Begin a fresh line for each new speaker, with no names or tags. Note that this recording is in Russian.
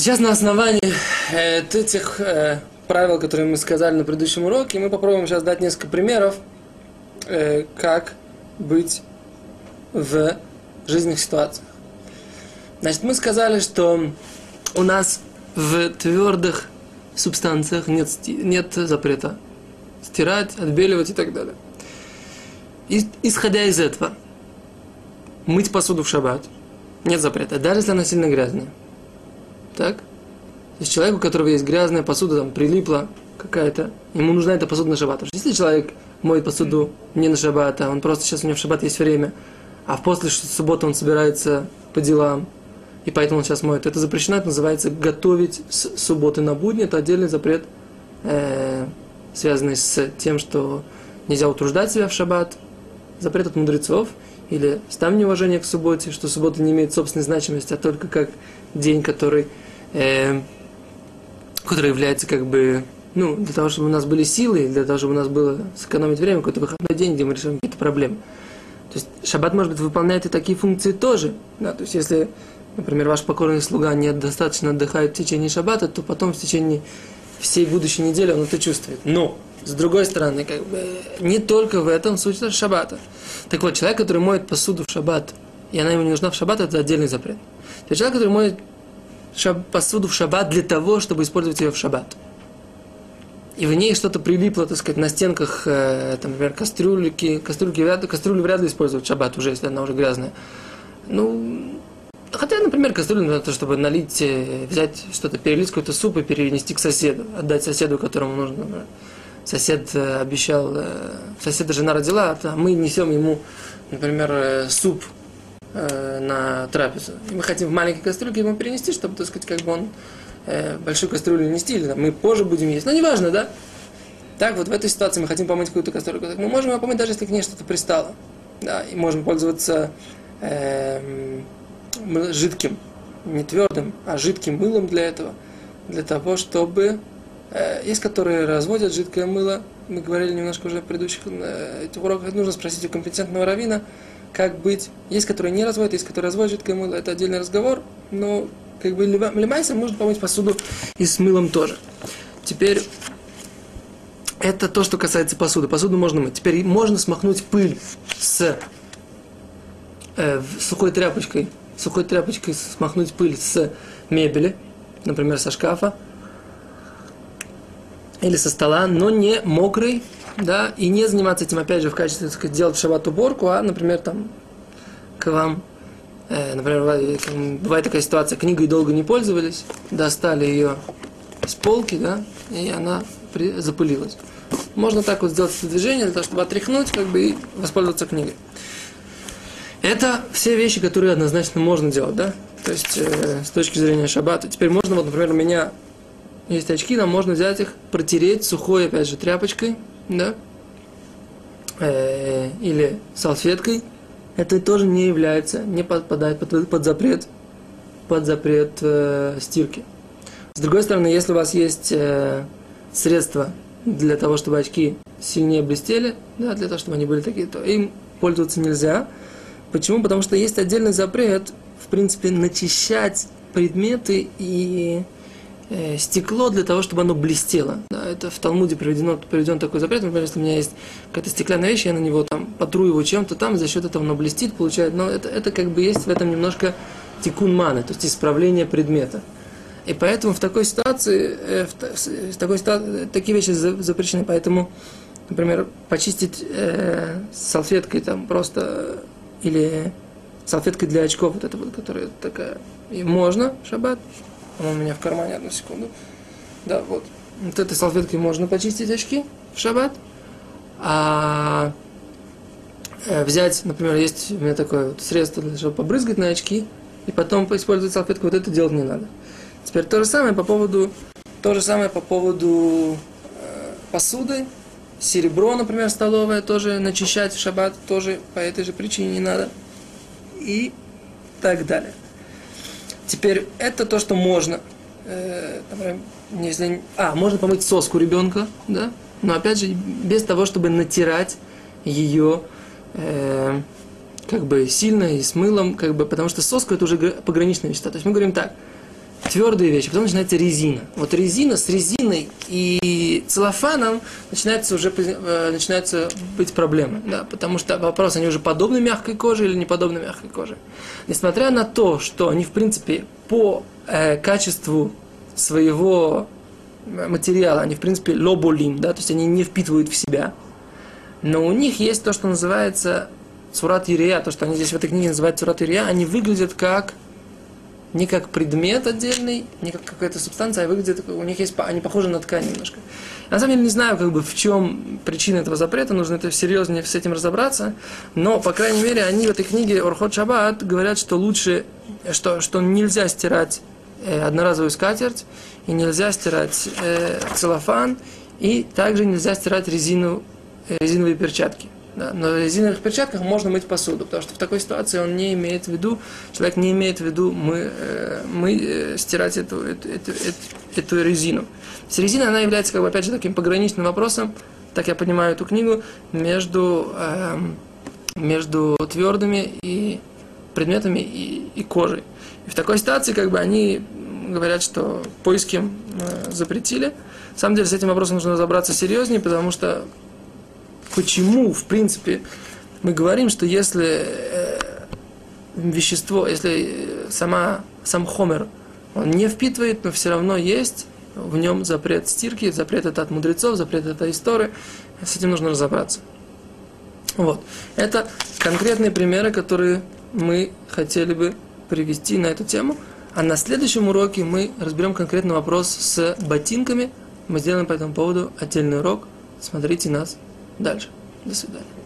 Сейчас на основании этих э, правил, которые мы сказали на предыдущем уроке, мы попробуем сейчас дать несколько примеров, э, как быть в жизненных ситуациях. Значит, мы сказали, что у нас в твердых субстанциях нет, нет запрета стирать, отбеливать и так далее. И, исходя из этого, мыть посуду в шаббат нет запрета, даже если она сильно грязная. Так? То есть человек, у которого есть грязная посуда, там прилипла какая-то, ему нужна эта посуда на шаббат. Если человек моет посуду не на шаббат, а он просто сейчас у него в шаббат есть время, а в после субботы он собирается по делам, и поэтому он сейчас моет. Это запрещено, это называется готовить с субботы на будни. Это отдельный запрет, э, связанный с тем, что нельзя утруждать себя в шаббат. Запрет от мудрецов. Или там неуважение к субботе, что суббота не имеет собственной значимости, а только как день, который, э, который является как бы ну, для того, чтобы у нас были силы, для того, чтобы у нас было сэкономить время, какой-то выходной день, где мы решаем какие-то проблемы. То есть шаббат, может быть, выполняет и такие функции тоже. Да? То есть если например, ваш покорный слуга недостаточно отдыхает в течение шаббата, то потом в течение всей будущей недели он это чувствует. Но, с другой стороны, как бы, не только в этом суть шаббата. Так вот, человек, который моет посуду в шаббат, и она ему не нужна в шаббат, это отдельный запрет. То человек, который моет посуду в шаббат для того, чтобы использовать ее в шаббат. И в ней что-то прилипло, так сказать, на стенках, э, там, например, кастрюльки, кастрюльки вряд, кастрюли вряд ли используют в шаббат уже, если она уже грязная. Ну, Хотя, например, кастрюлю на то, чтобы налить, э, взять что-то, перелить какой-то суп и перенести к соседу, отдать соседу, которому нужно. Сосед э, обещал, э, соседа жена родила, а мы несем ему, например, суп на трапезу. И мы хотим в маленькой кастрюльке ему перенести, чтобы, так сказать, как бы он большую кастрюлю нести, или мы позже будем есть. Но неважно, да? Так, вот в этой ситуации мы хотим помыть какую-то кастрюльку. Так мы можем ее помыть, даже если к ней что-то пристало. Да, и можем пользоваться эм, жидким, не твердым, а жидким мылом для этого, для того, чтобы... Э, есть, которые разводят жидкое мыло, мы говорили немножко уже в предыдущих э, этих уроках, нужно спросить у компетентного равина, как быть. Есть, которые не разводят, есть, которые разводят жидкое мыло, это отдельный разговор, но как бы лимайсом можно помыть посуду и с мылом тоже. Теперь это то, что касается посуды. Посуду можно мыть. Теперь можно смахнуть пыль с э, сухой тряпочкой сухой тряпочкой смахнуть пыль с мебели, например, со шкафа или со стола, но не мокрый, да, и не заниматься этим, опять же, в качестве, так сказать, делать в шаббат уборку, а, например, там, к вам, э, например, бывает такая ситуация, книгой долго не пользовались, достали ее с полки, да, и она при, запылилась. Можно так вот сделать это движение, для того, чтобы отряхнуть, как бы, и воспользоваться книгой. Это все вещи, которые однозначно можно делать, да? То есть э, с точки зрения шаббата. Теперь можно, вот, например, у меня есть очки, нам можно взять их, протереть сухой, опять же, тряпочкой, да? Э, или салфеткой. Это тоже не является, не подпадает под, под запрет, под запрет э, стирки. С другой стороны, если у вас есть э, средства для того, чтобы очки сильнее блестели, да, для того, чтобы они были такие, то им пользоваться нельзя – Почему? Потому что есть отдельный запрет, в принципе, начищать предметы и э, стекло для того, чтобы оно блестело. Да, это в Талмуде приведено, приведен такой запрет. Например, если у меня есть какая-то стеклянная вещь, я на него там потру его чем-то там, за счет этого оно блестит, получает. Но это, это как бы есть в этом немножко тикун маны, то есть исправление предмета. И поэтому в такой ситуации, э, в, такой ситуации такие вещи запрещены. Поэтому, например, почистить э, салфеткой там просто или салфеткой для очков, вот эта вот, которая такая. И можно шаббат. Она у меня в кармане, одну секунду. Да, вот. Вот этой салфеткой можно почистить очки в шаббат. А э, взять, например, есть у меня такое вот средство, для чтобы побрызгать на очки, и потом использовать салфетку, вот это делать не надо. Теперь то же самое по поводу, то же самое по поводу э, посуды, Серебро, например, столовое тоже начищать в шаббат тоже по этой же причине не надо. И так далее. Теперь это то, что можно. Э, если, а, можно помыть соску ребенка, да? Но опять же, без того, чтобы натирать ее э, как бы сильно и с мылом, как бы, потому что соска это уже пограничная вещество. То есть мы говорим так, твердые вещи, потом начинается резина. Вот резина с резиной и целлофаном начинается уже э, начинается быть проблемы, да, потому что вопрос, они уже подобны мягкой коже или не подобны мягкой коже. Несмотря на то, что они, в принципе, по э, качеству своего материала, они, в принципе, лоболим, да, то есть они не впитывают в себя, но у них есть то, что называется Цурат Ирия, то, что они здесь в этой книге называют Цурат Ирия, они выглядят как не как предмет отдельный, не как какая-то субстанция, а выглядят, у них есть, они похожи на ткань немножко. На самом деле не знаю, как бы, в чем причина этого запрета, нужно это серьезнее с этим разобраться, но, по крайней мере, они в этой книге Орхот Шаббат говорят, что лучше, что, что нельзя стирать э, одноразовую скатерть, и нельзя стирать э, целлофан, и также нельзя стирать резину, э, резиновые перчатки. Да, в резиновых перчатках можно мыть посуду, потому что в такой ситуации он не имеет в виду, человек не имеет в виду мы, э, мы э, стирать эту, эту, эту, эту, эту резину. То резина, она является, как бы, опять же, таким пограничным вопросом, так я понимаю эту книгу, между, э, между твердыми и предметами и, и кожей. И в такой ситуации, как бы, они говорят, что поиски э, запретили. На самом деле, с этим вопросом нужно разобраться серьезнее, потому что почему, в принципе, мы говорим, что если э, вещество, если э, сама, сам хомер, он не впитывает, но все равно есть в нем запрет стирки, запрет это от мудрецов, запрет это истории. С этим нужно разобраться. Вот. Это конкретные примеры, которые мы хотели бы привести на эту тему. А на следующем уроке мы разберем конкретный вопрос с ботинками. Мы сделаем по этому поводу отдельный урок. Смотрите нас дальше. До свидания.